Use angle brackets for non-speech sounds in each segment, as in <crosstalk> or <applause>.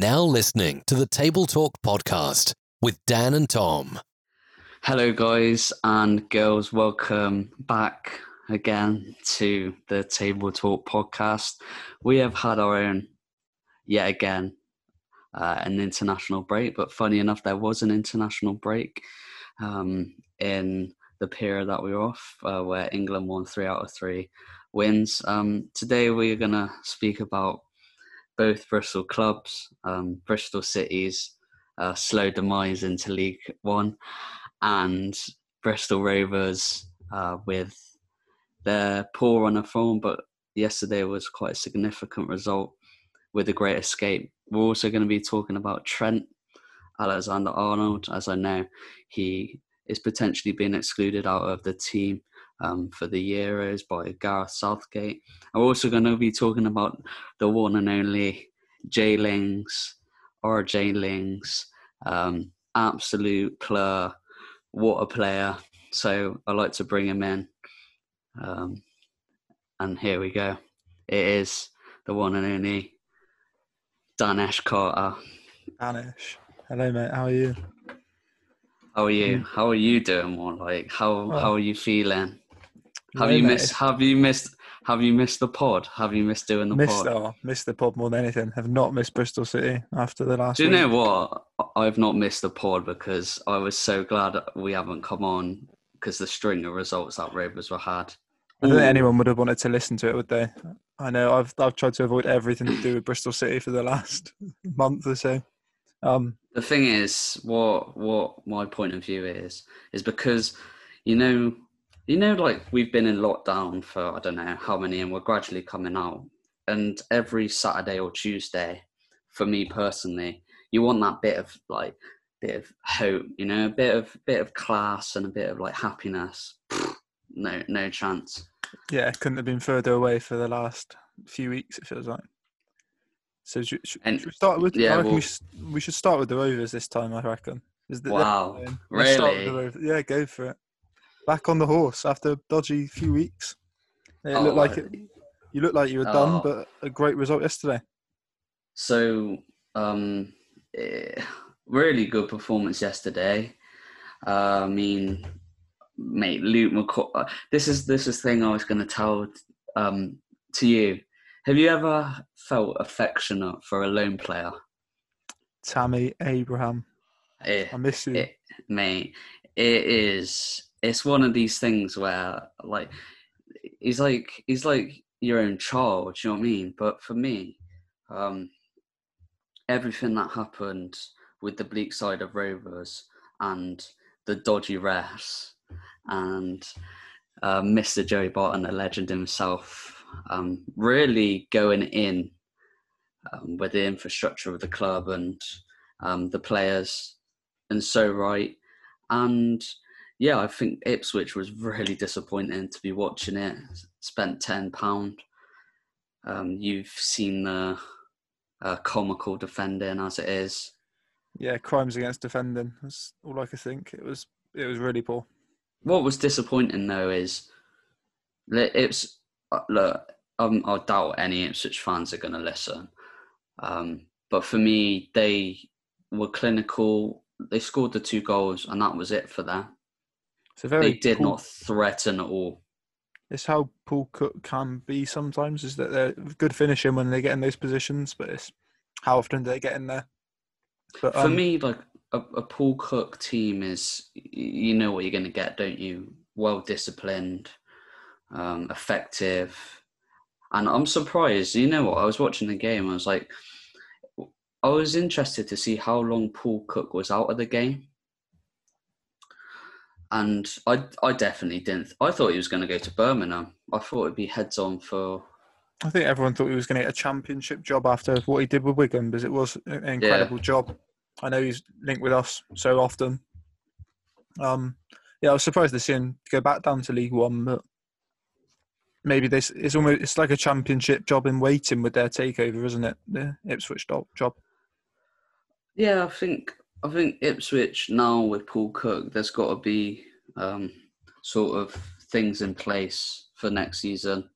Now listening to the Table Talk podcast with Dan and Tom. Hello, guys and girls. Welcome back again to the Table Talk podcast. We have had our own, yet again, uh, an international break, but funny enough, there was an international break um, in the period that we were off, uh, where England won three out of three wins. Um, today, we are going to speak about both Bristol clubs, um, Bristol City's uh, slow demise into League One, and Bristol Rovers uh, with their poor run of form, but yesterday was quite a significant result with a great escape. We're also going to be talking about Trent Alexander Arnold, as I know he is potentially being excluded out of the team um, for the Euros by Gareth Southgate. I'm also going to be talking about the one and only Jay Lings or Jay Lings, um, absolute player, what a player. So I like to bring him in. Um, and here we go. It is the one and only Danesh Carter. Danish. Hello, mate. How are you? How are you? Mm. How are you doing? More like how Well, how are you feeling? Have you missed? Have you missed? Have you missed the pod? Have you missed doing the Missed, pod? oh, missed the pod more than anything. Have not missed Bristol City after the last. Do you week. know what? I've not missed the pod because I was so glad we haven't come on because the string of results that Rovers were had. I don't think anyone would have wanted to listen to it, would they? I know. I've I've tried to avoid everything to do with Bristol City for the last <laughs> month or so. Um, The thing is, what what my point of view is is because you know you know like we've been in lockdown for I don't know how many and we're gradually coming out and every Saturday or Tuesday for me personally you want that bit of like bit of hope you know a bit of bit of class and a bit of like happiness no no chance yeah, couldn't have been further away for the last few weeks. It feels like. So should, should, And- should we start with? yeah, well- we, should, we should start with the Rovers this time. I reckon. Is the- Wow, Let's start with the really? Yeah, go for it. Back on the horse after a dodgy few weeks. It Oh, looked like it, you looked like you were done, Oh. but a great result yesterday. So, um, eh, really good performance yesterday. Uh, I mean, mate, Luke McCaw. uh, This is this is thing I was going to tell um, to you. Have you ever felt affectionate for a loan player? Tammy Abraham, Eh, I miss you. it, mate, it is. It's one of these things where, like, he's like he's like your own child. You know what I mean? But for me, um, everything that happened with the bleak side of Rovers and the dodgy refs and uh, Mr. Joey Barton, the legend himself, um, really going in um, with the infrastructure of the club and um, the players, and so right. And yeah, I think Ipswich was really disappointing to be watching it. Spent ten pound. Um, you've seen the uh, comical defending as it is. yeah, crimes against defending. That's all I could think. It was it was really poor. What was disappointing though is that Ips. uh, Look, um, I doubt any Ipswich fans are going to listen. Um, but for me, they were clinical. They scored the two goals, and that was it for them. It's a very They did Paul- not threaten at all. It's how Paul Cook can be sometimes. Is that they're good finishing when they get in those positions, but it's how often do they get in there? But For um, me, like a, a Paul Cook team is, you know what you're going to get, don't you? Well disciplined, um, effective, and I'm surprised. You know what? I was watching the game. I was like, I was interested to see how long Paul Cook was out of the game, and I, I definitely didn't. I thought he was going to go to Birmingham. I thought it'd be heads on for. I think everyone thought he was going to get a championship job after what he did with Wigan, because it was an incredible job. I know he's linked with us so often. Um, yeah, I was surprised to see him go back down to League One, but maybe this is almost it's like a championship job in waiting with their takeover, isn't it? The Ipswich job. Yeah, I think I think Ipswich now with Paul Cook, there's got to be um, sort of things in place for next season.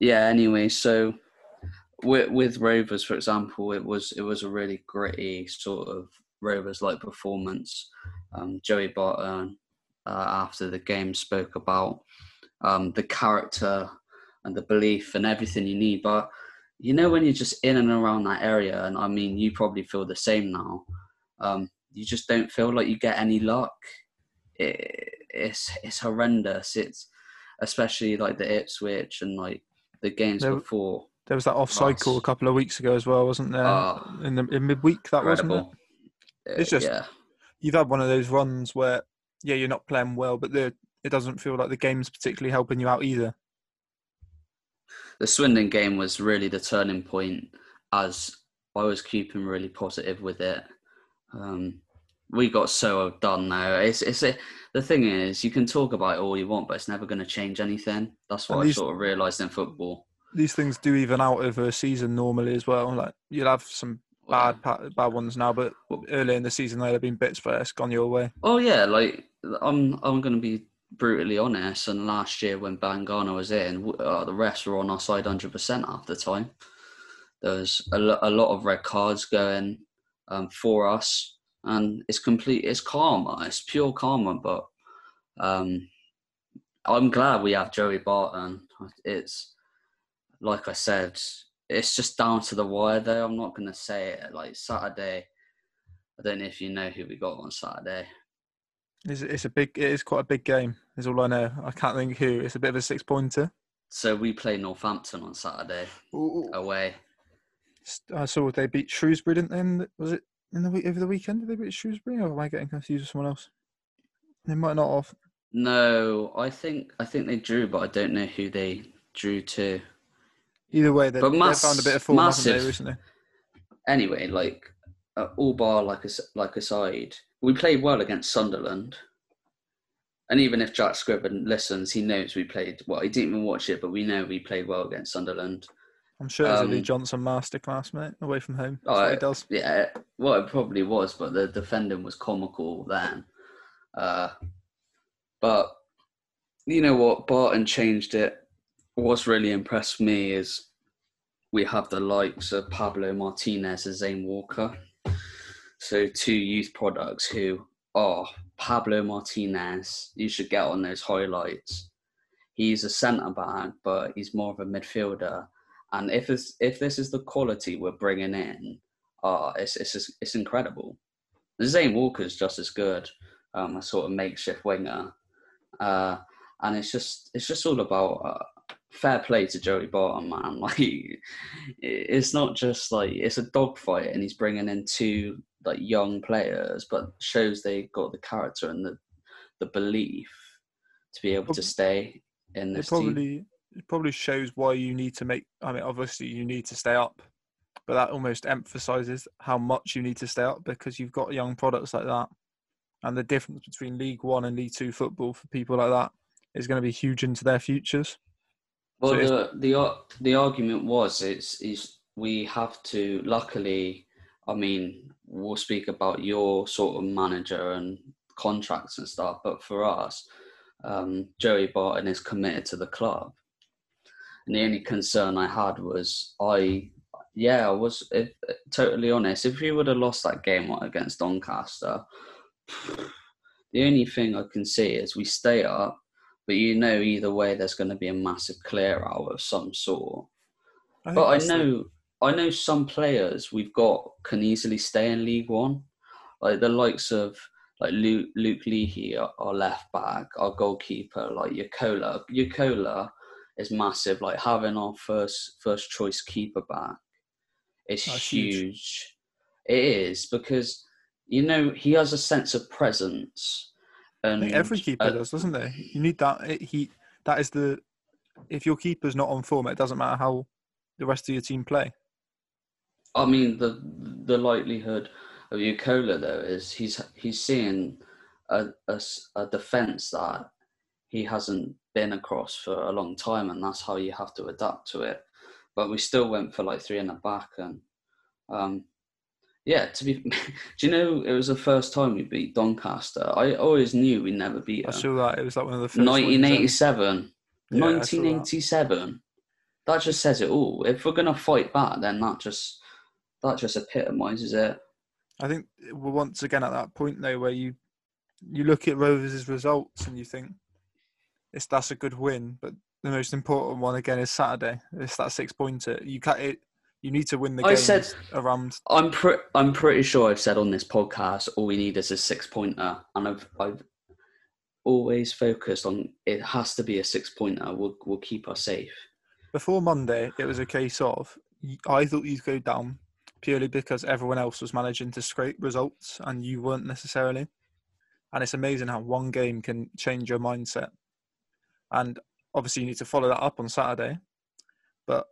Yeah. Anyway, so with, with Rovers, for example, it was it was a really gritty sort of Rovers like performance. Um, Joey Barton uh, after the game spoke about um, the character and the belief and everything you need, but you know when you're just in and around that area, and I mean you probably feel the same now. Um, you just don't feel like you get any luck. It, it's it's horrendous. It's especially like the Ipswich and like the games there, before. There was that off cycle a couple of weeks ago as well, wasn't there? Oh, in the in midweek, that incredible. wasn't it? It's just yeah. you've had one of those runs where yeah, you're not playing well, but the it doesn't feel like the game's particularly helping you out either. The Swindon game was really the turning point as I was keeping really positive with it. Um, we got so done now. It's it's a, the thing is you can talk about it all you want, but it's never going to change anything. That's what these, I sort of realised in football. These things do even out over a season normally as well. Like you'll have some bad bad ones now, but early in the season there have been bits where it's gone your way. Oh yeah, like I'm I'm going to be brutally honest. And last year when Ben Garner was in, uh, the refs were on our side 100% half the time. There was a, lo- a lot of red cards going um, for us, and it's complete. It's karma. It's pure karma. But um, I'm glad we have Joey Barton. It's like I said, it's just down to the wire. Though I'm not going to say it like Saturday. I don't know if you know who we got on Saturday. It's, it's a big. It is quite a big game. Is all I know. I can't think who. It's a bit of a six pointer. So we play Northampton on Saturday Ooh. away. I saw they beat Shrewsbury, didn't they? In was it in the week over the weekend? Did they beat Shrewsbury, or am I getting confused with someone else? They might not have. No, I think I think they drew, but I don't know who they drew to. Either way, they, mass, they found a bit of form massive, recently. Anyway, like uh, all bar like a, like aside, we played well against Sunderland. And even if Jack Scriven listens, he knows we played well. He didn't even watch it, but we know we played well against Sunderland. I'm sure it's um, a Lee Johnson masterclass, mate, away from home. That's oh, he does. Yeah, well, it probably was, but the defending was comical then. Uh, but you know what? Barton changed it. What's really impressed me is we have the likes of Pablo Martinez and Zain Walker. So two youth products who are Pablo Martinez. You should get on those highlights. He's a centre back, but he's more of a midfielder. And if this if this is the quality we're bringing in, uh, it's it's it's incredible. Zain Walker's just as good, um, a sort of makeshift winger, uh, and it's just it's just all about uh, fair play to Joey Barton, man. <laughs> Like it's not just like it's a dogfight, and he's bringing in two like young players, but shows they got the character and the the belief to be able to stay in this. Probably team. It probably shows why you need to make. I mean, obviously you need to stay up, but that almost emphasizes how much you need to stay up because you've got young products like that, and the difference between League One and League Two football for people like that is going to be huge into their futures. Well, so the the the argument was it's is we have to. Luckily, I mean, we'll speak about your sort of manager and contracts and stuff, but for us, um, Joey Barton is committed to the club. And the only concern I had was I, yeah, I was if, totally honest. If we would have lost that game against Doncaster, <sighs> the only thing I can see is we stay up, but you know either way there's going to be a massive clear out of some sort. I but I know I know some players we've got can easily stay in League One, like the likes of like Luke, Luke Leahy, our, our left back, our goalkeeper, like Jaakkola. Jaakkola is massive. Like having our first first choice keeper back is huge. huge. It is because you know he has a sense of presence. And every keeper uh, does, doesn't there? You need that. It, he that is the if your keeper's not on form, it doesn't matter how the rest of your team play. I mean, the the likelihood of Jaakkola though is he's he's seeing a, a, a defense that he hasn't been across for a long time, and that's how you have to adapt to it. But we still went for like three in the back, and um, yeah, to be, <laughs> do you know it was the first time we beat Doncaster? I always knew we never beat them. I saw that it was like one of the first. 1987. Yeah, 1987. that just says it all. If we're gonna fight back, then that just that just epitomises it. I think we're once again at that point though where you you look at Rovers' results and you think it's that's a good win, but the most important one again is Saturday. It's that six pointer. You can't. It, you need to win the I game said around. I'm pre- I'm pretty sure I've said on this podcast all we need is a six pointer, and I've I've always focused on it has to be a six pointer. Will will keep us safe. Before Monday, it was a case of I thought you'd go down purely because everyone else was managing to scrape results and you weren't necessarily. And it's amazing how one game can change your mindset. And obviously, you need to follow that up on Saturday. But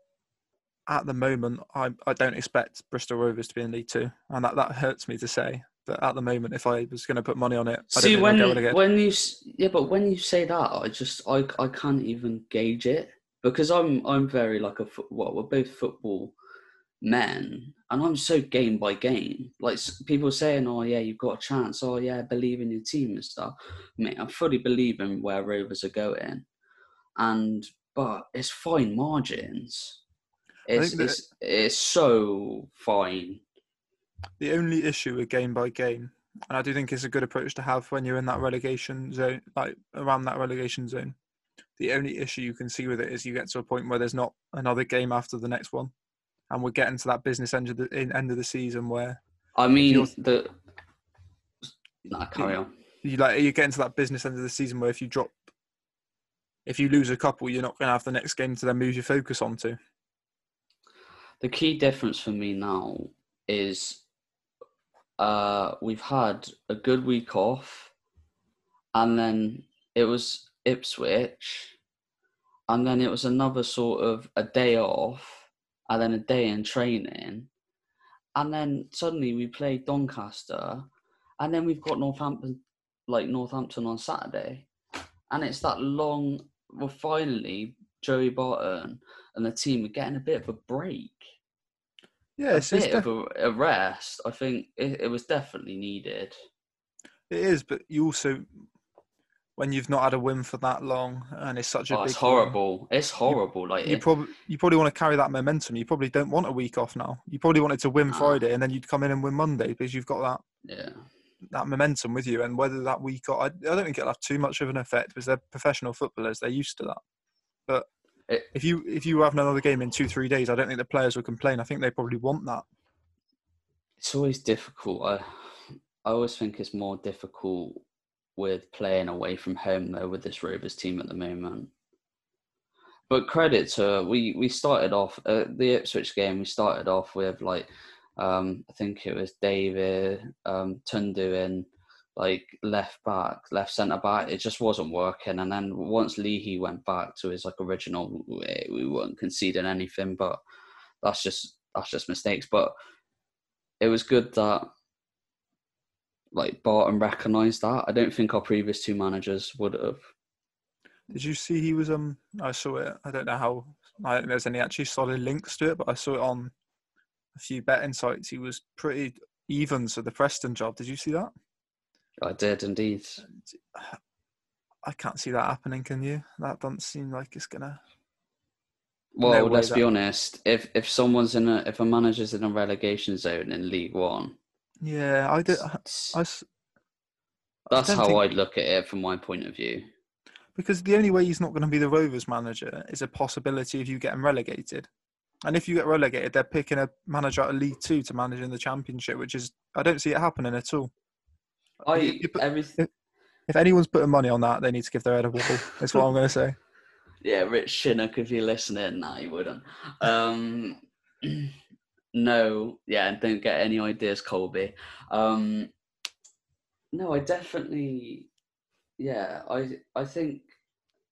at the moment, I, I don't expect Bristol Rovers to be in League Two, and that, that hurts me to say. But at the moment, if I was going to put money on it, I See don't when when you yeah, but when you say that, I just I I can't even gauge it because I'm I'm very like a well we're both football men and I'm so game by game. Like people saying, oh yeah, you've got a chance. Oh yeah, believe in your team and stuff. Mate, I fully believe in where Rovers are going, and but it's fine margins. It's it's it's so fine. the only issue with game by game, and I do think it's a good approach to have when you're in that relegation zone, like around that relegation zone. The only issue you can see with it is you get to a point where there's not another game after the next one, and we're getting to that business end of the in- end of the season where I mean the. Nah, carry on. you like you're getting to that business end of the season where if you drop, if you lose a couple, you're not going to have the next game to then move your focus onto. The key difference for me now is uh, we've had a good week off, and then it was Ipswich, and then it was another sort of a day off, and then a day in training, and then suddenly we play Doncaster, and then we've got Northampton, like Northampton on Saturday, and it's that long. Well, finally, Joey Barton and the team are getting a bit of a break Yeah, a it's, bit of def- a, a rest. I think it, it was definitely needed. it is, but you also when you've not had a win for that long and it's such a Oh, big it's win, horrible. It's horrible. like you probably you probably want to carry that momentum. You probably don't want a week off now. You probably wanted to win Nah. Friday and then you'd come in and win Monday because you've got that yeah. that momentum with you. And whether that week off, I, I don't think it'll have too much of an effect because they're professional footballers. They're used to that. But It- if you if you have another game in two three days, I don't think the players will complain. I think they probably want that. It's always difficult. I I always think it's more difficult with playing away from home though with this Rovers team at the moment. But credit to we we started off uh, the Ipswich game. We started off with like um, I think it was David um, Tundu in like left back, left centre back. It just wasn't working. And then once Leahy went back to his like original, we weren't conceding anything. But that's just that's just mistakes. But it was good that like Barton recognised that. I don't think our previous two managers would have. Did you see he was um? I saw it. I don't know how. I don't think there's any actually solid links to it, but I saw it on a few betting sites. He was pretty even So the Preston job. Did you see that? I did indeed. I can't see that happening. Can you? That doesn't seem like it's gonna. Well, No let's be honest. If if someone's in a if a manager's in a relegation zone in League One, Yeah, I did. I, s- I that's how think- I'd look at it from my point of view. because the only way he's not going to be the Rovers manager is a possibility of you getting relegated. And if you get relegated, they're picking a manager out of League Two to manage in the Championship, which is I don't see it happening at all. I put- everything. If anyone's putting money on that, they need to give their head a wobble. That's what I'm going to say. <laughs> Yeah, Rich Shinnock, if you're listening, nah, you wouldn't. Um, <clears throat> no, yeah, and don't get any ideas, Colby. Um, no, I definitely, yeah, I I think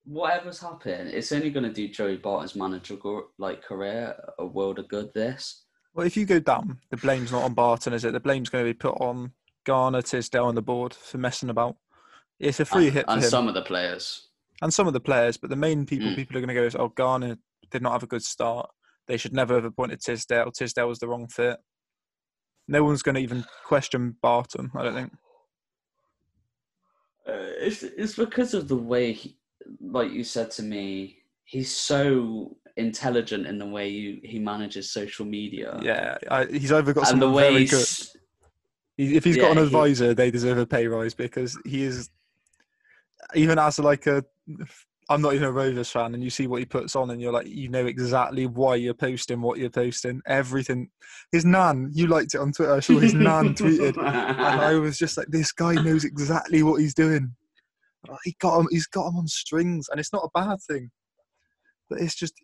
whatever's happened, it's only going to do Joey Barton's manager like career a world of good. This, Well, if you go down, the blame's not on Barton, is it? The blame's going to be put on Garner, Tisdale, and the board for messing about. It's a free and, hit for and him. some of the players. and some of the players, but the main people Mm. people are going to go is, oh, Garner did not have a good start. They should never have appointed Tisdale. Tisdale was the wrong fit. No one's going to even question Barton, I don't think. Uh, it's it's because of the way he, like you said to me, he's so intelligent in the way you, he manages social media. Yeah, I, he's either got some very good. If he's yeah, got an advisor, he, they deserve a pay rise because he is even as like a I'm not even a Rovers fan, and you see what he puts on, and you're like, you know exactly why you're posting what you're posting. Everything. His nan, you liked it on Twitter. I saw his nan <laughs> tweeted, and I was just like, this guy knows exactly what he's doing. He got him. He's got him on strings, and it's not a bad thing. But it's just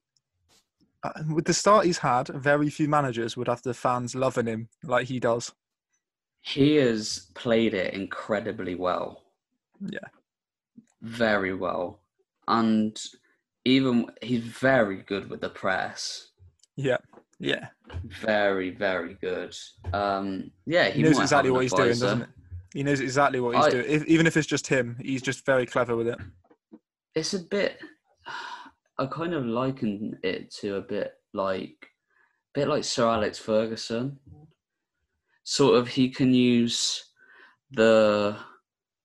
uh, with the start he's had, very few managers would have the fans loving him like he does. He has played it incredibly well. Yeah. Very well and even he's very good with the press. Yeah, yeah, very very good. Um, yeah, he, he knows exactly what he's doing, doesn't it? He knows exactly what he's I, doing. If, even if it's just him, he's just very clever with it. It's a bit. I kind of liken it to a bit like, a bit like Sir Alex Ferguson. Sort of, he can use the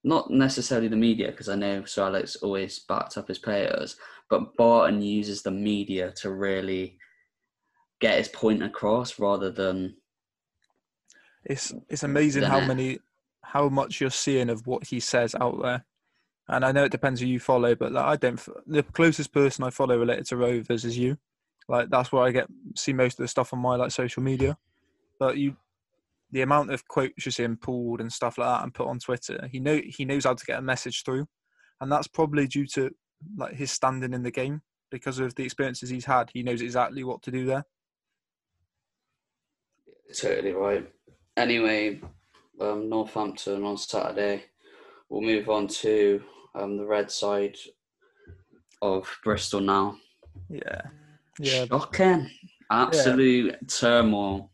not necessarily the media, because I know Sir Alex always backed up his players, but Barton uses the media to really get his point across rather than. It's it's amazing how it. many, how much you're seeing of what he says out there, and I know it depends who you follow, but like, I don't. The closest person I follow related to Rovers is you, like that's where I get see most of the stuff on my like social media, but you the amount of quotes you see him pulled and stuff like that and put on Twitter, he know he knows how to get a message through, and that's probably due to like his standing in the game because of the experiences he's had. He knows exactly what to do there. Totally right. Anyway, um, Northampton on Saturday. We'll move on to um, the red side of Bristol now. Yeah. Yeah. Shocking. Absolute yeah. turmoil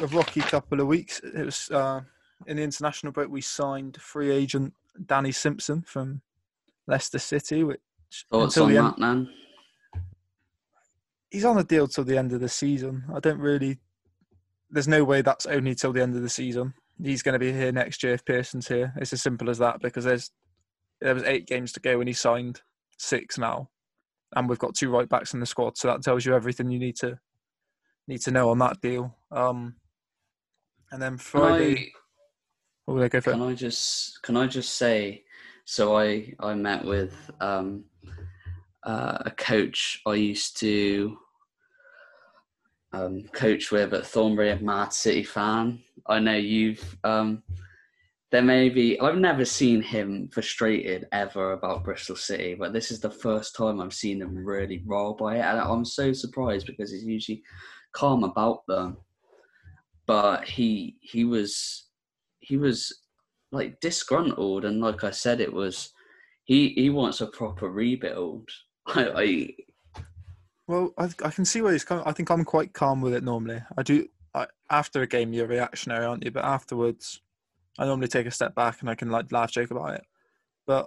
a rocky couple of weeks. It was uh, in the international break. We signed free agent Danny Simpson from Leicester City, which Thoughts until the end, man? He's on a deal till the end of the season. I don't really. There's no way that's only till the end of the season. He's going to be here next year if Pearson's here. It's as simple as that because there's there was eight games to go when he signed six now, and we've got two right backs in the squad. So that tells you everything you need to need to know on that deal. Um, and then Friday. Can I, oh, can I just can I just say? So I I met with um, uh, a coach I used to um, coach with at Thornbury, a Mad City fan. I know you've. Um, there may be. I've never seen him frustrated ever about Bristol City, but this is the first time I've seen him really roll by it, and I'm so surprised because he's usually calm about them but he he was he was like disgruntled, and like I said, it was he he wants a proper rebuild. <laughs> I, I well, I, I can see where he's coming. I think I'm quite calm with it normally. I do. I, after a game, you're reactionary, aren't you? But afterwards, I normally take a step back and I can like laugh, joke about it. But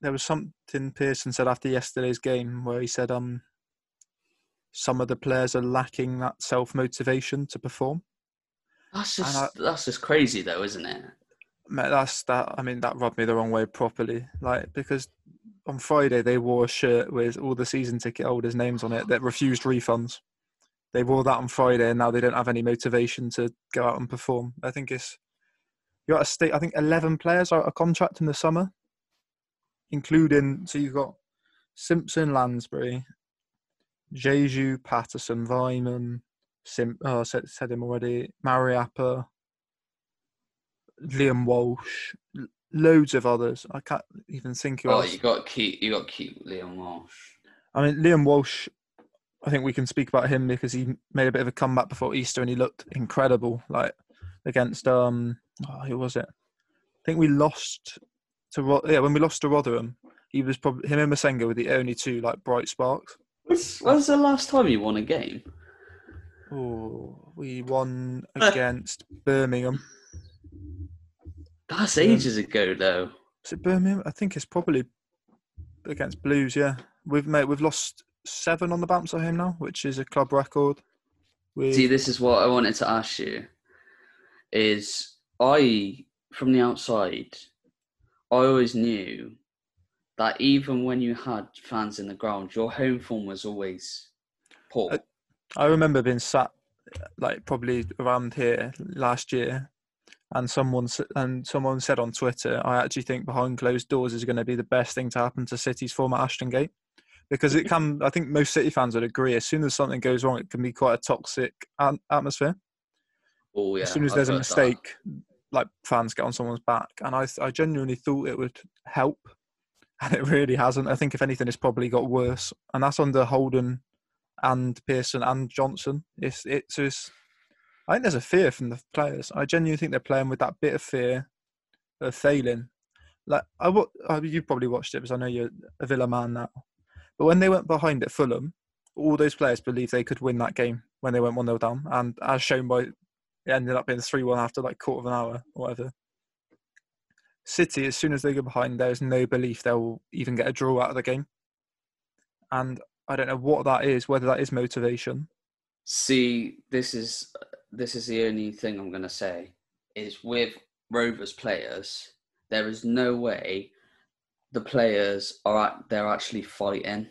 there was something Pearson said after yesterday's game where he said, um, some of the players are lacking that self motivation to perform. That's just I, that's just crazy though, isn't it? Mate, that's that. I mean, that rubbed me the wrong way properly. Like because on Friday they wore a shirt with all the season ticket holders' names on it that refused refunds. They wore that on Friday, and now they don't have any motivation to go out and perform. I think it's you got a state. I think eleven players are a contract in the summer, including so you've got Simpson, Lansbury, Diédhiou, Paterson, Weimann, Sim, oh, said, said him already. Mariappa, Liam Walsh, loads of others. I can't even think who oh, else. you got keep you got keep Liam Walsh. I mean, Liam Walsh. I think we can speak about him because he made a bit of a comeback before Easter and he looked incredible. Like against um, oh, who was it? I think we lost to yeah when we lost to Rotherham. He was probably him and Massengo were the only two like bright sparks. When's, when's the last time you won a game? Oh, we won <laughs> against Birmingham. That's ages ago, though. Is it Birmingham? I think it's probably against Blues. Yeah, we've made we've lost seven on the bounce at home now, which is a club record. we See, this is what I wanted to ask you. Is I from the outside, I always knew that even when you had fans in the ground, your home form was always poor. I, I remember being sat like probably around here last year, and someone and someone said on Twitter, I actually think behind closed doors is going to be the best thing to happen to City's former Ashton Gate because it can. I think most City fans would agree. As soon as something goes wrong, it can be quite a toxic atmosphere. Oh yeah. As soon as I've there's a mistake, like fans get on someone's back, and I I genuinely thought it would help, and it really hasn't. I think if anything, it's probably got worse, and that's under Holden, and Pearson and Johnson. It's it's just. I think there's a fear from the players. I genuinely think they're playing with that bit of fear of failing. Like I, you probably watched it because I know you're a Villa man now. But when they went behind at Fulham, all those players believed they could win that game when they went 1 0 down. And as shown by, it ended up being 3 1 after like quarter of an hour or whatever. City, as soon as they go behind, there's no belief they'll even get a draw out of the game. And I don't know what that is, whether that is motivation. See, this is this is the only thing I'm going to say is with Rovers players, there is no way the players are at, they're actually fighting.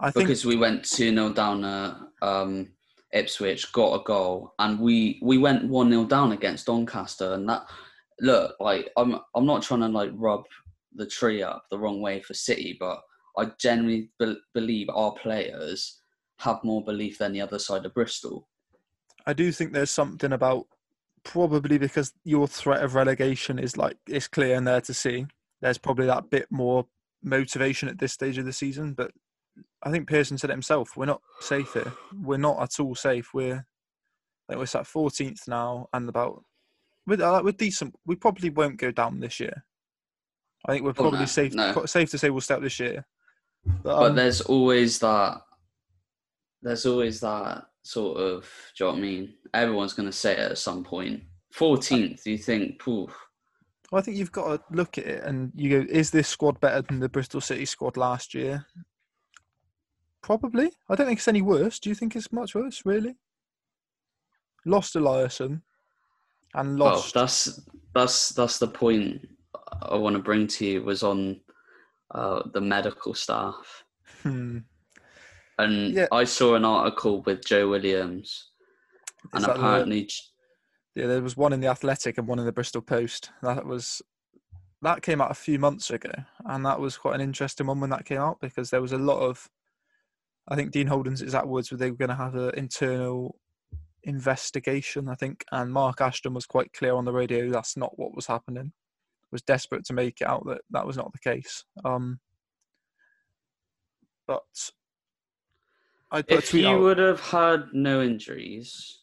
I think because we went 2 0 down at um, Ipswich, got a goal, and we, we went 1 0 down against Doncaster. And that, look, like, I'm, I'm not trying to like rub the tree up the wrong way for City, but I genuinely be- believe our players have more belief than the other side of Bristol. I do think there's something about probably because your threat of relegation is like it's clear and there to see there's probably that bit more motivation at this stage of the season. But I think Pearson said it himself. We're not safe here. We're not at all safe. We're like we're sat 14th now, and about with uh, with decent. We probably won't go down this year. I think we're oh, probably oh, no, safe. No. Safe to say we'll stay up this year. But, um, but, there's always that. There's always that sort of. Do you know what I mean? Everyone's going to say it at some point. 14th, you think, poof. Well, I think you've got to look at it and you go, is this squad better than the Bristol City squad last year? Probably. I don't think it's any worse. Do you think it's much worse, really? Lost Eliasson and lost. Well, that's that's that's the point I want to bring to you was on uh, the medical staff. Hmm. And yeah. I saw an article with Joe Williams, is and apparently the... Yeah, there was one in the Athletic and one in the Bristol Post. That was that came out a few months ago, and that was quite an interesting one when that came out because there was a lot of. I think Dean Holden's exact words were they were going to have an internal investigation, I think, and Mark Ashton was quite clear on the radio that's not what was happening. Was desperate to make it out that that was not the case. Um, but I if you out, would have had no injuries,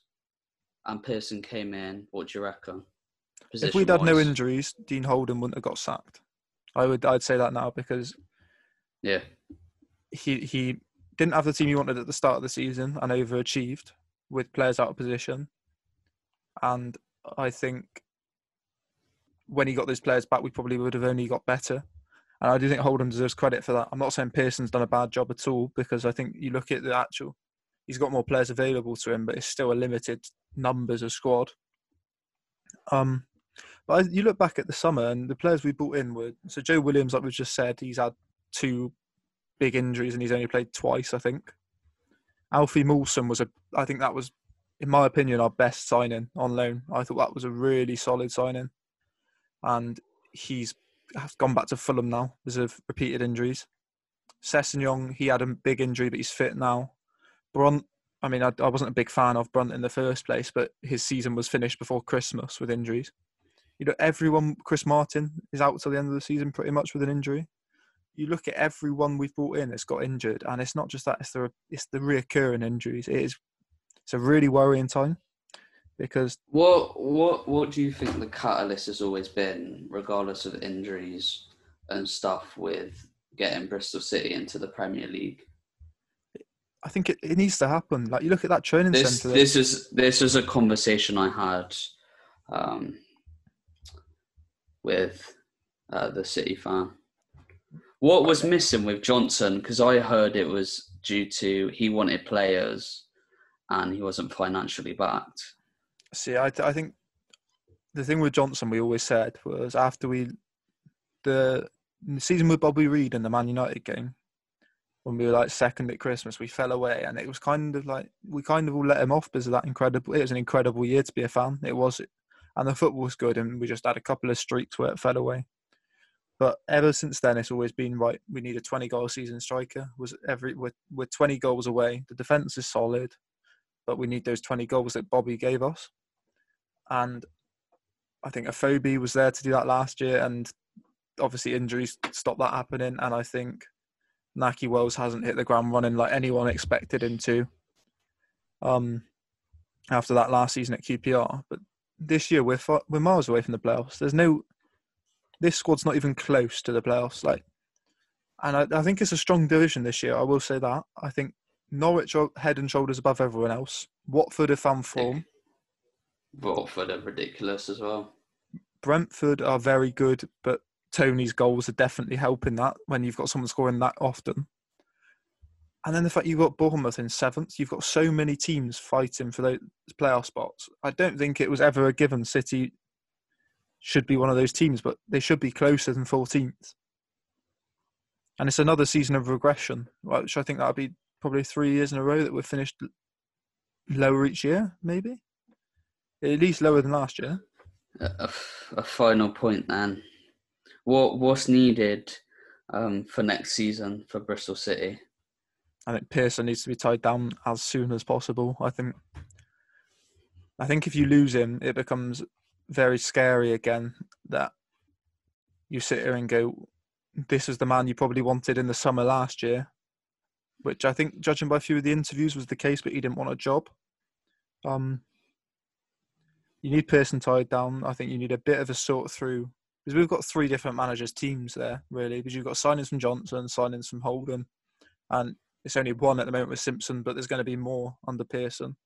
and Pearson came in, what do you reckon? If we'd had no injuries, Dean Holden wouldn't have got sacked. I would I'd say that now because yeah, he he didn't have the team he wanted at the start of the season and overachieved with players out of position. And I think when he got those players back, we probably would have only got better. And I do think Holden deserves credit for that. I'm not saying Pearson's done a bad job at all because I think you look at the actual, he's got more players available to him, but it's still a limited numbers of squad. Um, but you look back at the summer and the players we brought in were so Joe Williams, like we've just said, he's had two big injuries and he's only played twice, I think. Alfie Mawson was a, I think that was, in my opinion, our best signing on loan. I thought that was a really solid signing, and he's gone back to Fulham now because of repeated injuries. Sessegnon, he had a big injury, but he's fit now. Brunt, I mean, I, I, wasn't a big fan of Brunt in the first place, but his season was finished before Christmas with injuries. You know, everyone, Chris Martin is out till the end of the season pretty much with an injury. You look at everyone we've brought in that's got injured, and it's not just that; it's the it's the reoccurring injuries. It is it's a really worrying time because what what what do you think the catalyst has always been, regardless of injuries and stuff, with getting Bristol City into the Premier League? I think it, it needs to happen. Like you look at that training this, centre. This is this is a conversation I had um, with uh, the City fan. What was missing with Johnson? Because I heard it was due to he wanted players and he wasn't financially backed. See, I, I think the thing with Johnson we always said was after we the season with Bobby Reid in the Man United game, when we were like second at Christmas, we fell away, and it was kind of like we kind of all let him off because of that incredible. It was an incredible year to be a fan. It was, and the football was good, and we just had a couple of streaks where it fell away. But ever since then, it's always been right. We need a 20 goal season striker. Was every we're, we're 20 goals away. The defense is solid, but we need those 20 goals that Bobby gave us. And I think Afobe was there to do that last year, and obviously injuries stopped that happening. And I think Nakhi Wells hasn't hit the ground running like anyone expected him to. Um, after that last season at QPR, but this year we're we're miles away from the playoffs. There's no this squad's not even close to the playoffs. Like, and I, I think it's a strong division this year. I will say that. I think Norwich are head and shoulders above everyone else. Watford are fan form. Watford are ridiculous as well. Brentford are very good, but Toney's goals are definitely helping that when you've got someone scoring that often. And then the fact you've got Bournemouth in seventh, you've got so many teams fighting for those playoff spots. I don't think it was ever a given City should be one of those teams, but they should be closer than 14th. And it's another season of regression, which I think that'll be probably three years in a row that we've finished lower each year, maybe at least lower than last year. A, a final point then. What what's needed um, for next season for Bristol City? I think Pearson needs to be tied down as soon as possible. I think. I think if you lose him, it becomes very scary again that you sit here and go, this is the man you probably wanted in the summer last year, which I think, judging by a few of the interviews, was the case, but he didn't want a job. Um, you need Pearson tied down. I think you need a bit of a sort through because we've got three different managers' teams there, really. Because you've got signings from Johnson, signings from Holden, and it's only one at the moment with Simpson, but there's going to be more under Pearson.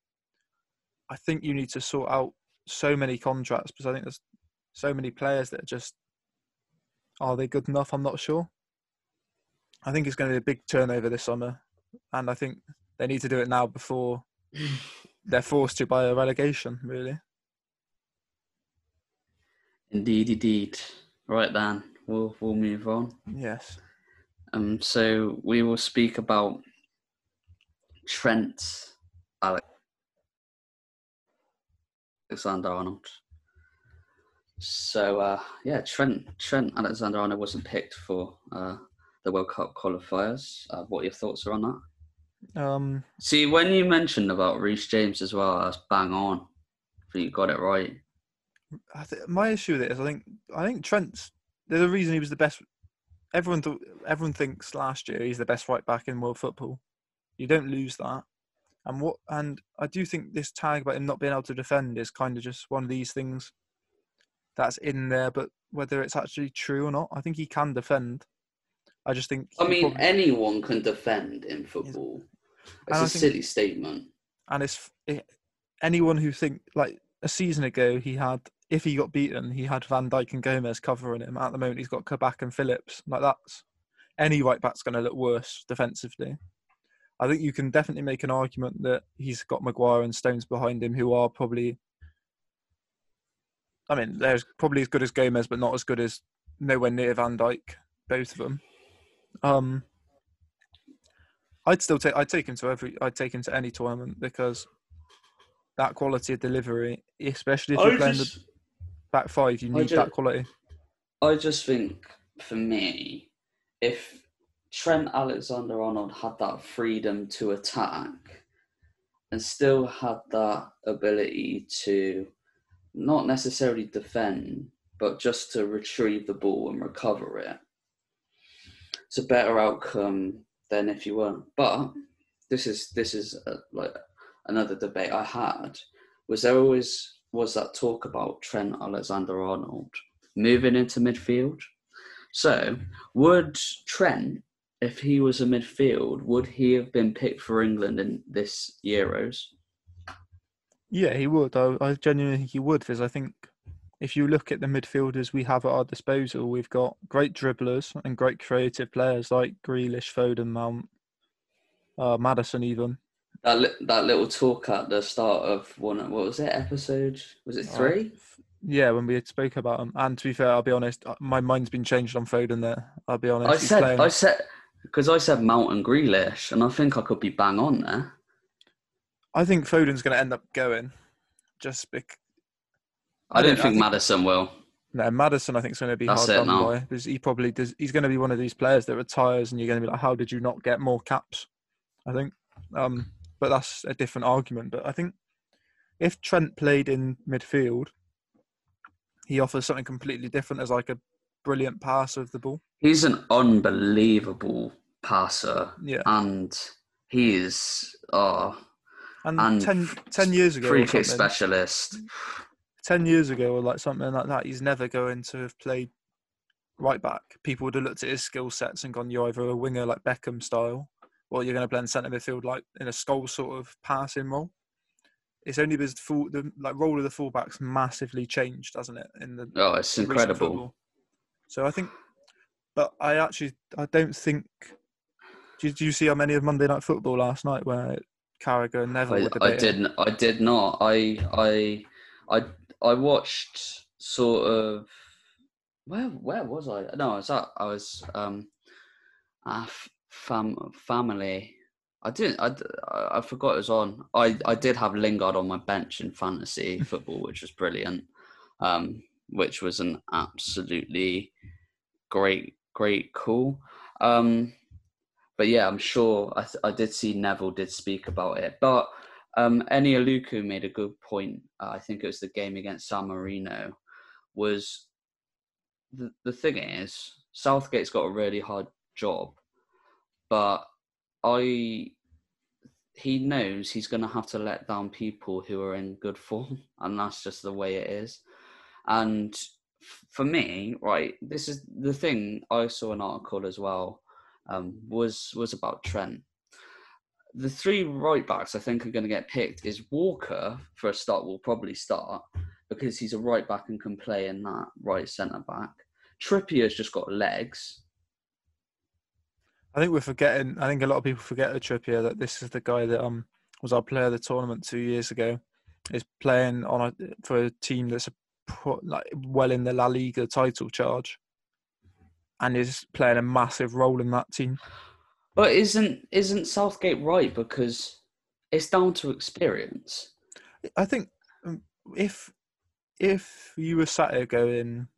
I think you need to sort out so many contracts because I think there's so many players that are just are they good enough? I'm not sure. I think it's going to be a big turnover this summer, and I think they need to do it now before <clears throat> they're forced to by a relegation. Really. Indeed, indeed. Right then, we'll we'll move on. Yes. Um. So we will speak about Trent Alexander Arnold. So uh, yeah, Trent Trent Alexander Arnold wasn't picked for uh, the World Cup qualifiers. Uh, what your thoughts are on that? Um, See, when you mentioned about Reece James as well, that's bang on. I think You got it right. I th- my issue with it is, I think I think Trent's there's a reason he was the best. Everyone th- everyone thinks last year he's the best right back in world football. You don't lose that. And what and I do think this tag about him not being able to defend is kind of just one of these things that's in there, but whether it's actually true or not, I think he can defend. I just think. I mean, probably, anyone can defend in football. It's a think, silly statement. And it's it, anyone who think like a season ago he had if he got beaten he had Van Dijk and Gomez covering him. At the moment he's got Kabak and Phillips. Like that's any right back's going to look worse defensively. I think you can definitely make an argument that he's got Maguire and Stones behind him, who are probably. I mean, they're probably as good as Gomez, but not as good as nowhere near Van Dijk. Both of them. Um, I'd still take. I'd take him to every. I'd take him to any tournament because that quality of delivery, especially if you're I playing just, the back five, you need just, that quality. I just think, for me, if Trent Alexander Arnold had that freedom to attack and still had that ability to not necessarily defend, but just to retrieve the ball and recover it. It's a better outcome than if you weren't. But this is this is a, like another debate I had. Was there always was that talk about Trent Alexander Arnold moving into midfield? So would Trent if he was a midfield, would he have been picked for England in this Euros? Yeah, he would. I, I genuinely think he would because I think if you look at the midfielders we have at our disposal, we've got great dribblers and great creative players like Grealish, Foden, Mount, uh, Maddison, even. That li- that little talk at the start of one, what was it? Episode was it three? Uh, yeah, when we spoke about him. And to be fair, I'll be honest, uh, my mind's been changed on Foden. There, I'll be honest. I said, I said, because I said Mount and Grealish, and I think I could be bang on there. I think Foden's going to end up going, just because. I, I don't, think, think Maddison will. No, Maddison, I think is going to be That's hard done by because he probably does. He's going to be one of these players that retires, and you're going to be like, "How did you not get more caps?" I think, um, but that's a different argument. But I think if Trent played in midfield, he offers something completely different as like a brilliant passer of the ball. He's an unbelievable passer. Yeah, and he is. Oh, and, and 10, 10 years ago, free kick specialist 10 years ago or like something like that, he's never going to have played right back. People would have looked at his skill sets and gone, you're either a winger like Beckham style or you're going to blend centre midfield like in a Scholes sort of passing role. It's only because full, the like role of the fullbacks massively changed, hasn't it? In the oh, it's incredible. So I think, but I actually I don't think. Did you see how many of Monday Night Football last night where Carragher never? I, I didn't. I did not. I I I I watched sort of where where was I? No, I was at I was um fam family. I didn't. I, I forgot it was on. I, I did have Lingard on my bench in fantasy <laughs> football, which was brilliant. Um, which was an absolutely great great call. Um, but yeah, I'm sure I, I did see Neville did speak about it. But um, Eni Aluko made a good point. Uh, I think it was the game against San Marino. Was the the thing is Southgate's got a really hard job, but I he knows he's going to have to let down people who are in good form, <laughs> and that's just the way it is. And for me, right, this is the thing. I saw an article as well. Um, was was about Trent the three right backs I think are going to get picked is Walker for a start will probably start because he's a right back and can play in that right centre back. Trippier's just got legs. I think we're forgetting. I think a lot of people forget the Trippier that this is the guy that um was our player of the tournament two years ago. Is playing on a for a team that's a pro, like well in the La Liga title charge, and is playing a massive role in that team. But isn't isn't Southgate right because it's down to experience? I think um, if if you were sat here going,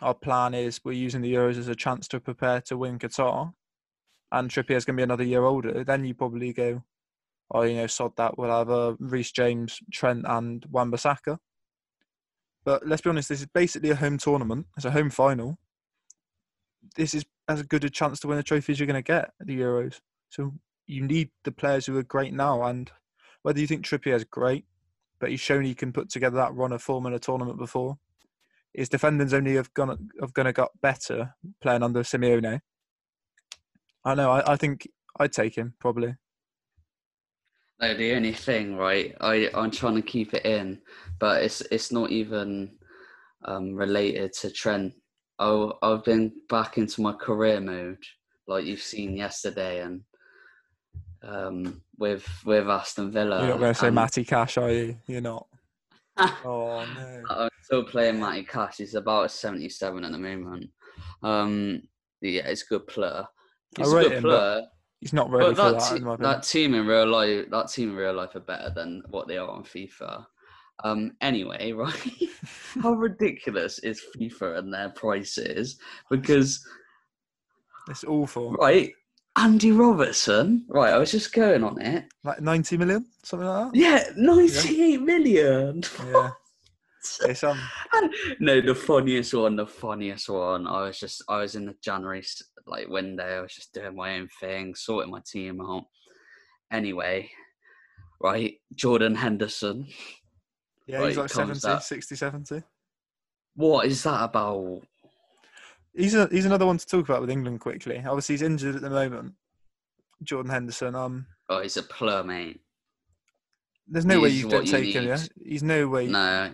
our plan is we're using the Euros as a chance to prepare to win Qatar, and Trippier's going to be another year older, then you probably go, oh, you know, sod that. We'll have a uh, Reece James, Trent, and Wan-Bissaka. But let's be honest, this is basically a home tournament. It's a home final. This is as good a chance to win the trophy as you're going to get at the Euros. So you need the players who are great now. And whether you think Trippier is great, but he's shown he can put together that run of form in a tournament before. His defenders only have gone have gonna got better playing under Simeone. I know. I, I think I'd take him probably. No, the only thing, right? I I'm trying to keep it in, but it's it's not even um, related to Trent oh, I've been back into my career mode, like you've seen yesterday, and um, with with Aston Villa. You're not going to say Matty Cash, are you? You're not. <laughs> oh no! I'm still playing Matty Cash. He's about a 77 at the moment. Um, yeah, it's a good player. It's a good him, player. He's not ready for that. Te- that team in real life, that team in real life are better than what they are on FIFA. Um, anyway, <laughs> right? How ridiculous is FIFA and their prices? Because it's awful, right? Andy Robertson, right? I was just going on it. Like ninety million, something like that. Yeah, ninety-eight yeah. million. Yeah. <laughs> It's, um... And, no, the funniest one, the funniest one. I was just, I was in the January like window. I was just doing my own thing, sorting my team out. Anyway, right, Jordan Henderson. Yeah, he's like 70, that. 60, 70. What is that about? He's a, he's another one to talk about with England quickly. Obviously, he's injured at the moment. Jordan Henderson. Um. Oh, he's a plur, mate. There's no way you don't take him. Yeah, he's no way. No.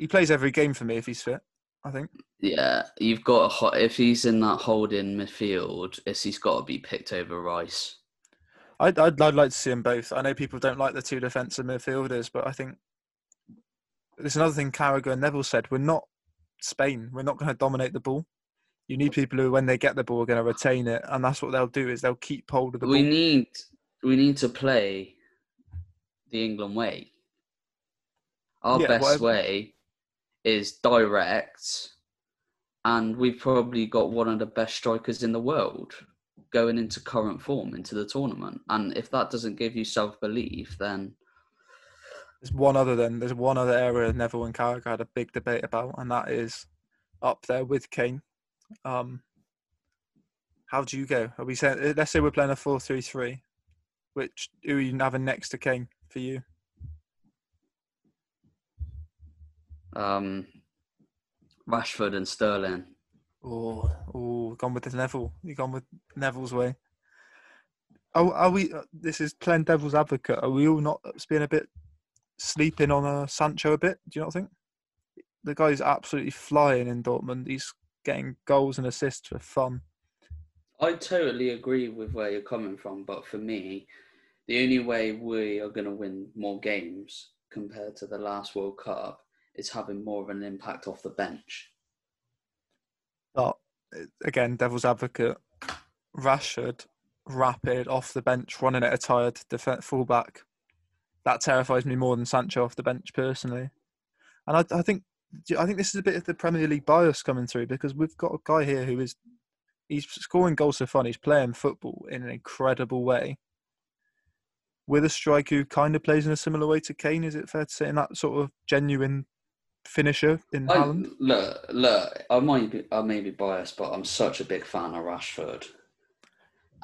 He plays every game for me if he's fit. I think. Yeah, you've got a, hot, if he's in that holding midfield, it's, he's got to be picked over Rice. I'd, I'd, I'd like to see them both. I know people don't like the two defensive midfielders, but I think there's another thing Carragher and Neville said. We're not Spain. We're not going to dominate the ball. You need people who, when they get the ball, are going to retain it, and that's what they'll do. Is they'll keep hold of the we ball. need we need to play the England way. Our Yeah, best whatever- way is direct, and we've probably got one of the best strikers in the world going into current form into the tournament. And if that doesn't give you self belief, then There's one other then. There's one other area Neville and Carragher had a big debate about, and that is up there with Kane. Um, how do you go? Are we saying? Let's say we're playing a four-three-three. Which who are you having next to Kane for you? Um, Rashford and Sterling. Oh, oh, gone with the Neville. You gone with Neville's way. Are, are we? uh, This is playing devil's advocate. Are we all not being a bit sleeping on uh, Sancho a bit? Do you not think? The guy's absolutely flying in Dortmund. He's getting goals and assists for fun. I totally agree with where you're coming from, but for me, the only way we are going to win more games compared to the last World Cup is having more of an impact off the bench. But uh, again, devil's advocate. Rashford, rapid off the bench, running at a tired def- fullback. That terrifies me more than Sancho off the bench personally. And I, I think I think this is a bit of the Premier League bias coming through because we've got a guy here who is he's scoring goals for fun. He's playing football in an incredible way. With a striker who kind of plays in a similar way to Kane, is it fair to say, in that sort of genuine finisher in I, Haaland? look, look, I might be, I may be biased, but I'm such a big fan of Rashford.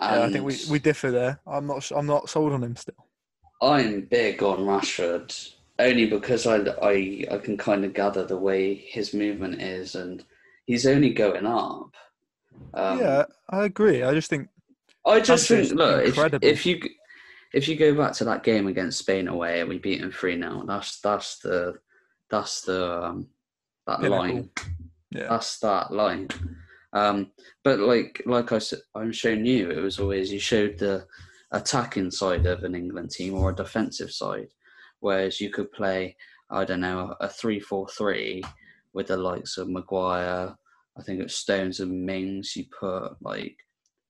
Yeah, I think we, we differ there. I'm not I'm not sold on him still. I'm big on Rashford only because I, I, I can kind of gather the way his movement is, and he's only going up. Um, yeah, I agree. I just think I just think, look, if, if you if you go back to that game against Spain away and we beat them three 0 that's that's the that's the um, that Pinnacle. line. yeah, That's that line. Um, but like like I said, I'm showing you, it was always you showed the attacking side of an England team or a defensive side, whereas you could play I don't know a three four three with the likes of Maguire. I think it's Stones and Mings. You put like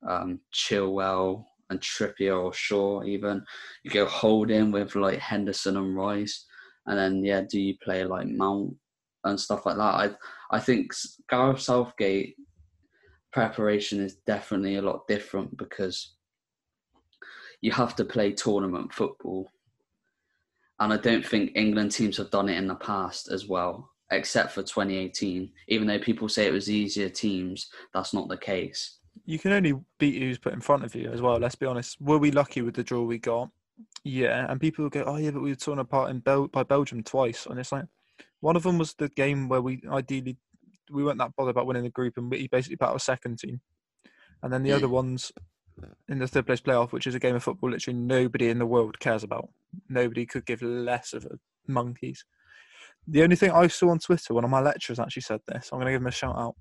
um, Chilwell and Trippier or Shaw even. You go Holding with like Henderson and Rice, and then yeah, do you play like Mount and stuff like that? I I think Gareth Southgate preparation is definitely a lot different because you have to play tournament football. And I don't think England teams have done it in the past as well, except for 2018. Even though people say it was easier teams, that's not the case. you can only beat who's put in front of you as well. Let's be honest. Were we lucky with the draw we got? Yeah, and people will go, "Oh yeah, but we were torn apart in Bel- by Belgium twice," and it's like one of them was the game where we ideally we weren't that bothered about winning the group, and we basically put our second team, and then the Mm. other ones in the third place playoff, which is a game of football literally nobody in the world cares about. Nobody could give less of a monkeys. The only thing I saw on Twitter, one of my lecturers actually said this. I'm going to give him a shout out.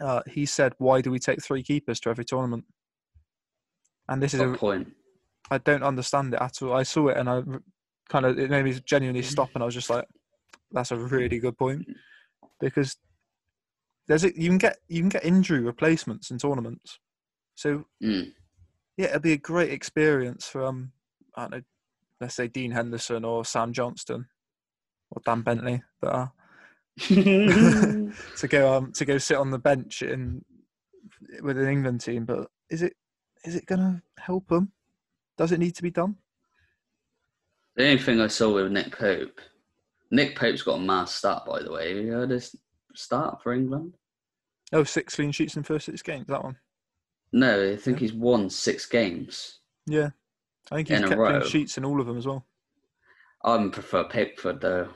Uh, he said, "Why do we take three keepers to every tournament?" And this is a, point. I don't understand it at all. I saw it and I kind of it made me genuinely stop, and I was just like, "That's a really good point," because there's a, you can get you can get injury replacements in tournaments. So Mm. yeah, it'd be a great experience for um, I don't know, let's say Dean Henderson or Sam Johnstone or Dan Bentley that are <laughs> <laughs> to go um to go sit on the bench in with an England team. But is it is it gonna help them? Does it need to be done? The only thing I saw with Nick Pope, Nick Pope's got a mass start, by the way. Have you heard his start for England? Oh, six clean sheets in first six games. That one. No, I think Yeah. he's won six games. Yeah, I think he's kept clean sheets in all of them as well. I prefer Pickford though.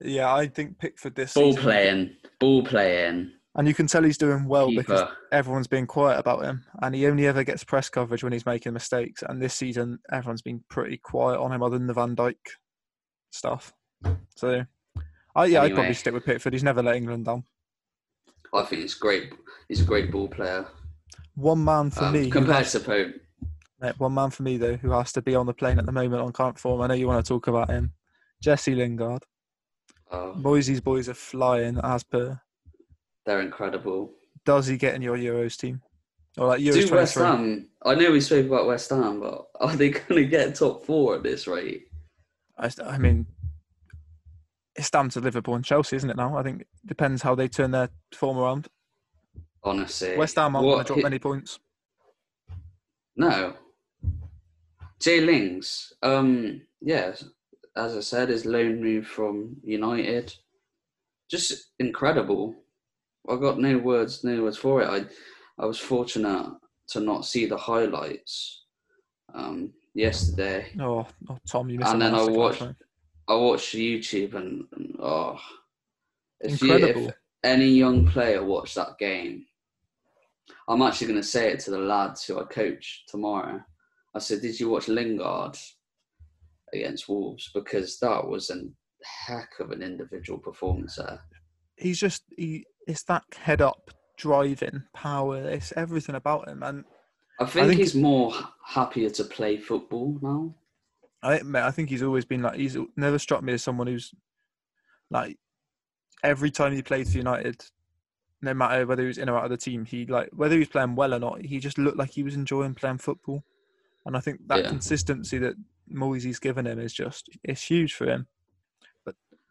Yeah, I think Pickford this Ball season, playing, ball playing, and you can tell he's doing well because keeper. everyone's been quiet about him, and he only ever gets press coverage when he's making mistakes. And this season, everyone's been pretty quiet on him, other than the Van Dijk stuff. So, I yeah, I'd probably stick with Pickford. He's never let England down. I think he's great. He's a great ball player. One man for Um, me, compared to Pope. One man for me though, who has to be on the plane at the moment on current form. I know you want to talk about him, Jesse Lingard. Oh, boys are flying as per. They're incredible. does he get in your Euros team? Or like Euros Do West Ham? I know we spoke about West Ham, but <laughs> are they going to get top four at this rate? I, I mean, it's down to Liverpool and Chelsea, isn't it? Now I think it depends how they turn their form around. Honestly, West Ham aren't going to drop many points. No. Jay Lings, um, yeah, as I said, his loan move from United, just incredible. I got no words, no words for it. I, I was fortunate to not see the highlights um, yesterday. Oh, oh, Tom, you missed And then I watched-. I watched YouTube and, and oh, if, you, Incredible. if any young player watched that game, I'm actually going to say it to the lads who I coach tomorrow. I said, "Did you watch Lingard against Wolves? Because that was a heck of an individual performance there." He's just he. It's that head up, driving power. It's everything about him, and I think, think- he's more happier to play football now. I admit, I think he's always been like he's never struck me as someone who's like every time he played for United, no matter whether he was in or out of the team, he like whether he was playing well or not, he just looked like he was enjoying playing football. And I think that Yeah. consistency that Moyesy's given him is just it's huge for him.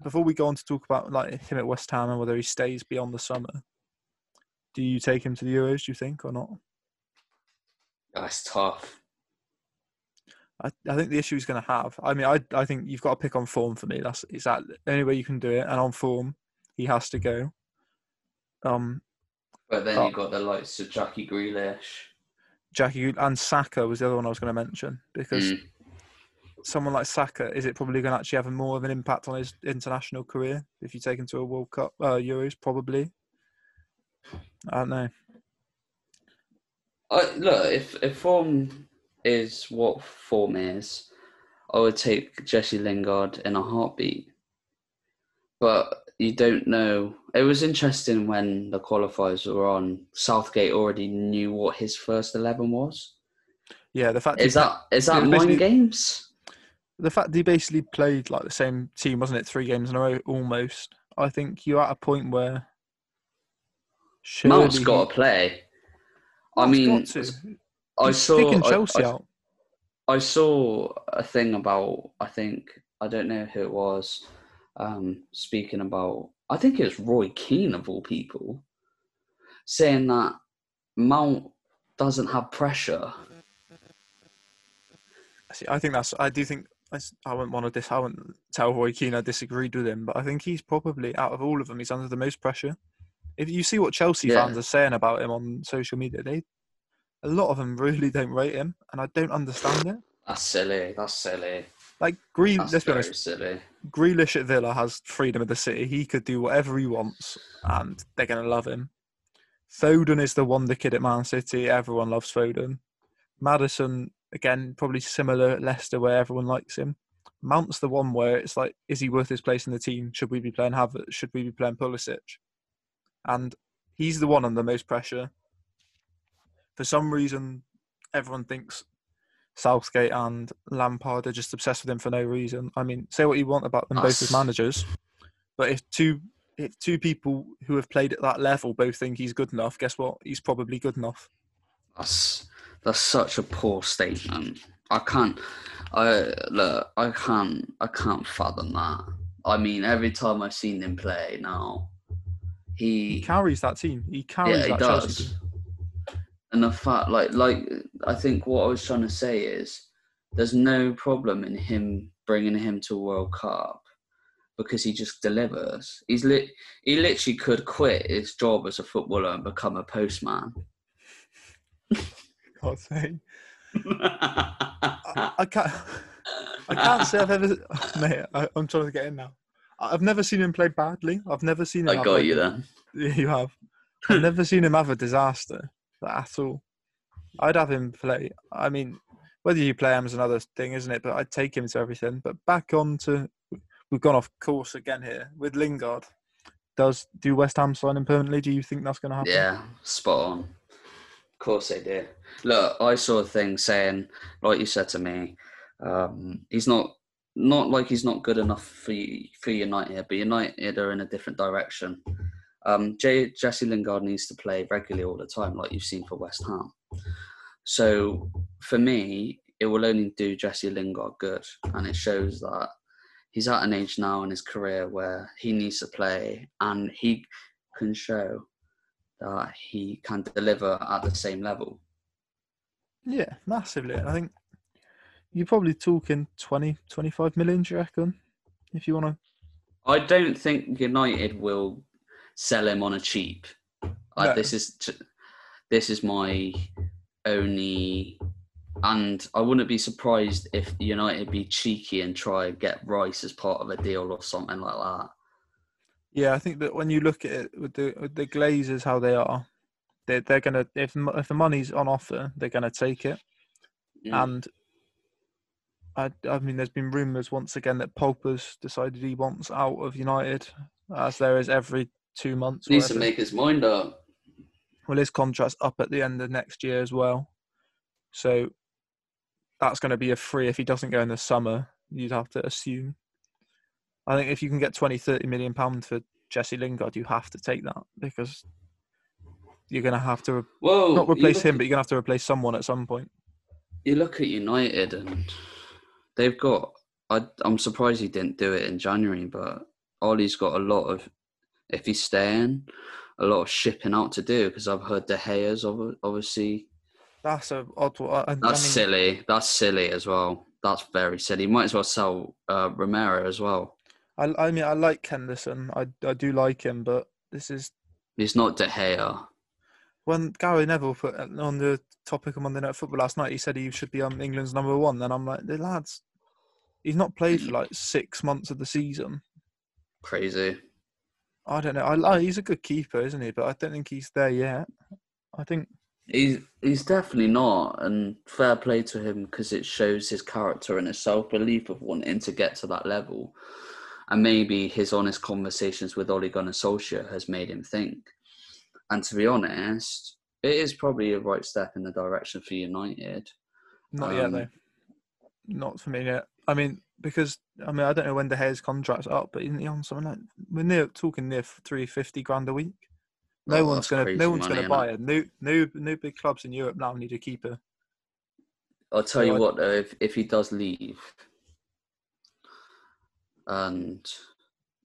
Before we go on to talk about like him at West Ham and whether he stays beyond the summer, do you take him to the Euros? Do you think or not? That's tough. I, I think the issue he's going to have. I mean, I I think you've got to pick on form for me. That's is that the only way you can do it. And on form, he has to go. Um, But then Oh. you got the likes of Jackie Grealish. Jackie and Saka was the other one I was going to mention because Mm. Someone like Saka is it probably going to actually have more of an impact on his international career if you take him to a World Cup, uh, Euros? Probably. I don't know. I, look, if if form is what form is, I would take Jesse Lingard in a heartbeat. But you don't know. It was interesting when the qualifiers were on. Southgate already knew what his first eleven was. Yeah, the fact Is that is that mind games? The fact he basically played like the same team, wasn't it? Three games in a row, almost. I think you're at a point where Mount's got to play. I mean. I saw sticking I- Chelsea I, out. I saw a thing about I think I don't know who it was um, speaking about I think it was Roy Keane of all people saying that Mount doesn't have pressure. See, I think that's. I do think. I I wouldn't want to dis. I wouldn't tell Roy Keane I disagreed with him, but I think he's probably out of all of them, he's under the most pressure. If you see what Chelsea Yeah. fans are saying about him on social media, they a lot of them really don't rate him, and I don't understand it. That's silly. That's silly. Like Green, That's let's be honest. silly. Grealish at Villa has freedom of the city. He could do whatever he wants, and they're going to love him. Foden is the wonder kid at Man City. Everyone loves Foden. Maddison, again, probably similar Leicester, where everyone likes him. Mount's the one where it's like, is he worth his place in the team? Should we be playing Havertz? Should we be playing Pulisic? And he's the one under most pressure. For some reason, everyone thinks Southgate and Lampard are just obsessed with him for no reason. I mean, say what you want about them both as managers, but if two if two people who have played at that level both think he's good enough, guess what? He's probably good enough. That's that's such a poor statement. I can't. I look. I can't. I can't fathom that. I mean, every time I've seen him play now, He he carries that team. He carries yeah, he Chelsea does. And the fact, like, like I think what I was trying to say is, there's no problem in him bringing him to a World Cup because he just delivers. He's lit. He literally could quit his job as a footballer and become a postman. <laughs> Sake. I, I can't. <laughs> I can't say I've ever. <laughs> Mate, I, I'm trying to get in now. I've never seen him play badly. I've never seen him. I got you then. <laughs> Yeah, you have. I've never seen him have a disaster at all. I'd have him play. I mean, whether you play him is another thing, isn't it? But I'd take him to everything. But back on to, we've gone off course again here with Lingard. Does do West Ham sign him permanently? Do you think that's going to happen? Yeah, spot on. Course they do. Look, I saw a thing saying, like you said to me, um, he's not not like he's not good enough for for United, but United are in a different direction. Um, J- Jesse Lingard needs to play regularly all the time, like you've seen for West Ham. So for me, it will only do Jesse Lingard good, and it shows that he's at an age now in his career where he needs to play, and he can show that he can deliver at the same level. Yeah, massively. I think you're probably talking 20, 25 million, do you reckon? If you want to. I don't think United will sell him on a cheap. No. this is this is my only, and I wouldn't be surprised if United be cheeky and try and get Rice as part of a deal or something like that. Yeah, I think that when you look at it with the with the Glazers, how they are, they're they're gonna if if the money's on offer, they're gonna take it, mm. and I I mean, there's been rumours once again that Pogba's decided he wants out of United, as there is every two months. Needs to make his mind up. Well, his contract's up at the end of next year as well, so that's going to be a free if he doesn't go in the summer. You'd have to assume. I think if you can get 20, 30 million pounds for Jesse Lingard, you have to take that because you're going to have to well, not replace him, at, but you're going to have to replace someone at some point. You look at United and they've got. I, I'm surprised he didn't do it in January, but Ole's got a lot of. If he's staying, a lot of shipping out to do because I've heard De Gea's obviously. That's a odd. I, That's I mean, silly. That's silly as well. That's very silly. You might as well sell uh, Romero as well. I, I mean, I like Henderson. I, I do like him, but this is. He's not De Gea. When Gary Neville put on the topic of Monday Night Football last night, he said he should be on England's number one. Then I'm like, the lads, he's not played for like six months of the season. Crazy. I don't know. I, he's a good keeper, isn't he? But I don't think he's there yet. I think he's he's definitely not, and fair play to him because it shows his character and his self belief of wanting to get to that level, and maybe his honest conversations with Ole Gunnar Solskjaer has made him think. And to be honest, it is probably a right step in the direction for United. Not um, yet, though. Not for me yet. I mean, because I mean, I don't know when De Gea's contract's up, but isn't he on something like we're near talking near three fifty grand a week? No oh, one's gonna, no one's money, gonna buy it. New, new, new big clubs in Europe now need a keeper. I'll tell so you I, what, though, if if he does leave and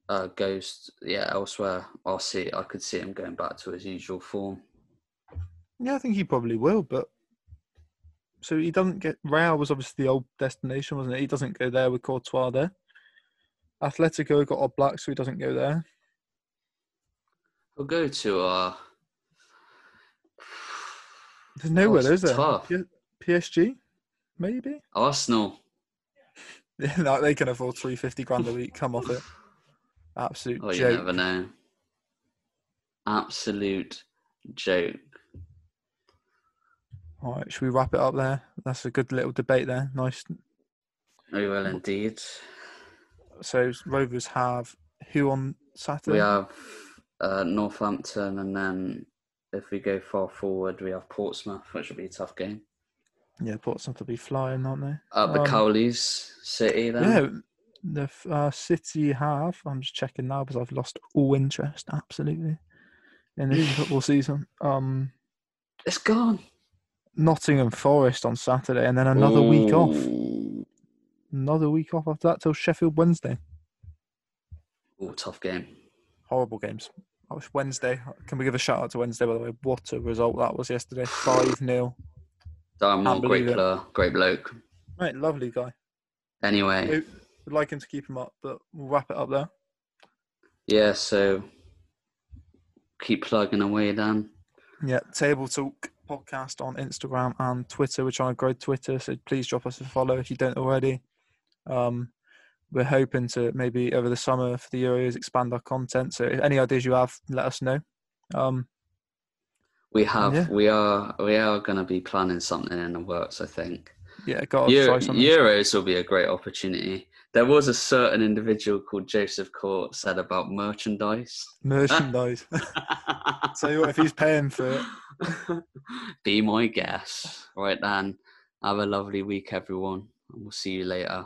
uh, goes yeah elsewhere, I'll see. I could see him going back to his usual form. Yeah, I think he probably will, but so he doesn't get Real was obviously the old destination, wasn't it? He doesn't go there with Courtois there. Atletico got Oblak, so he doesn't go there. We'll go to uh There's nowhere, oh, is there? Tough. PSG, maybe. Arsenal. <laughs> Yeah, they can afford three fifty grand a week. Come off it. Absolute oh, joke. you never know. Absolute joke. All right, should we wrap it up there? That's a good little debate there. Nice. Very well indeed. So Rovers have who on Saturday? We have uh, Northampton, and then if we go far forward, we have Portsmouth, which will be a tough game. Yeah, Portsmouth will be flying, aren't they? Up the um, Cowleys City, then. Yeah, the uh, City have. I'm just checking now because I've lost all interest, absolutely, in this <laughs> football season. Um, it's gone. Nottingham Forest on Saturday, and then another Ooh. week off. Another week off after that till Sheffield Wednesday. Oh, tough game. Horrible games. That was Wednesday. Can we give a shout out to Wednesday, by the way? What a result that was yesterday. <sighs> 5 0. Darren great player, great bloke. Right, lovely guy. Anyway. We'd like him to keep him up, but we'll wrap it up there. Yeah, so keep plugging away, Dan. Yeah, Table Talk podcast on Instagram and Twitter. We're trying to grow Twitter, so please drop us a follow if you don't already. Um, we're hoping to maybe over the summer for the Euros expand our content. So if any ideas you have, let us know. Um, we have, yeah. we are, we are going to be planning something in the works. I think. Yeah, got Euro, Euros will be a great opportunity. There was a certain individual called Joseph Court said about merchandise. Merchandise. <laughs> so what if he's paying for it? <laughs> Be my guest. Right then. Have a lovely week, everyone. And we'll see you later.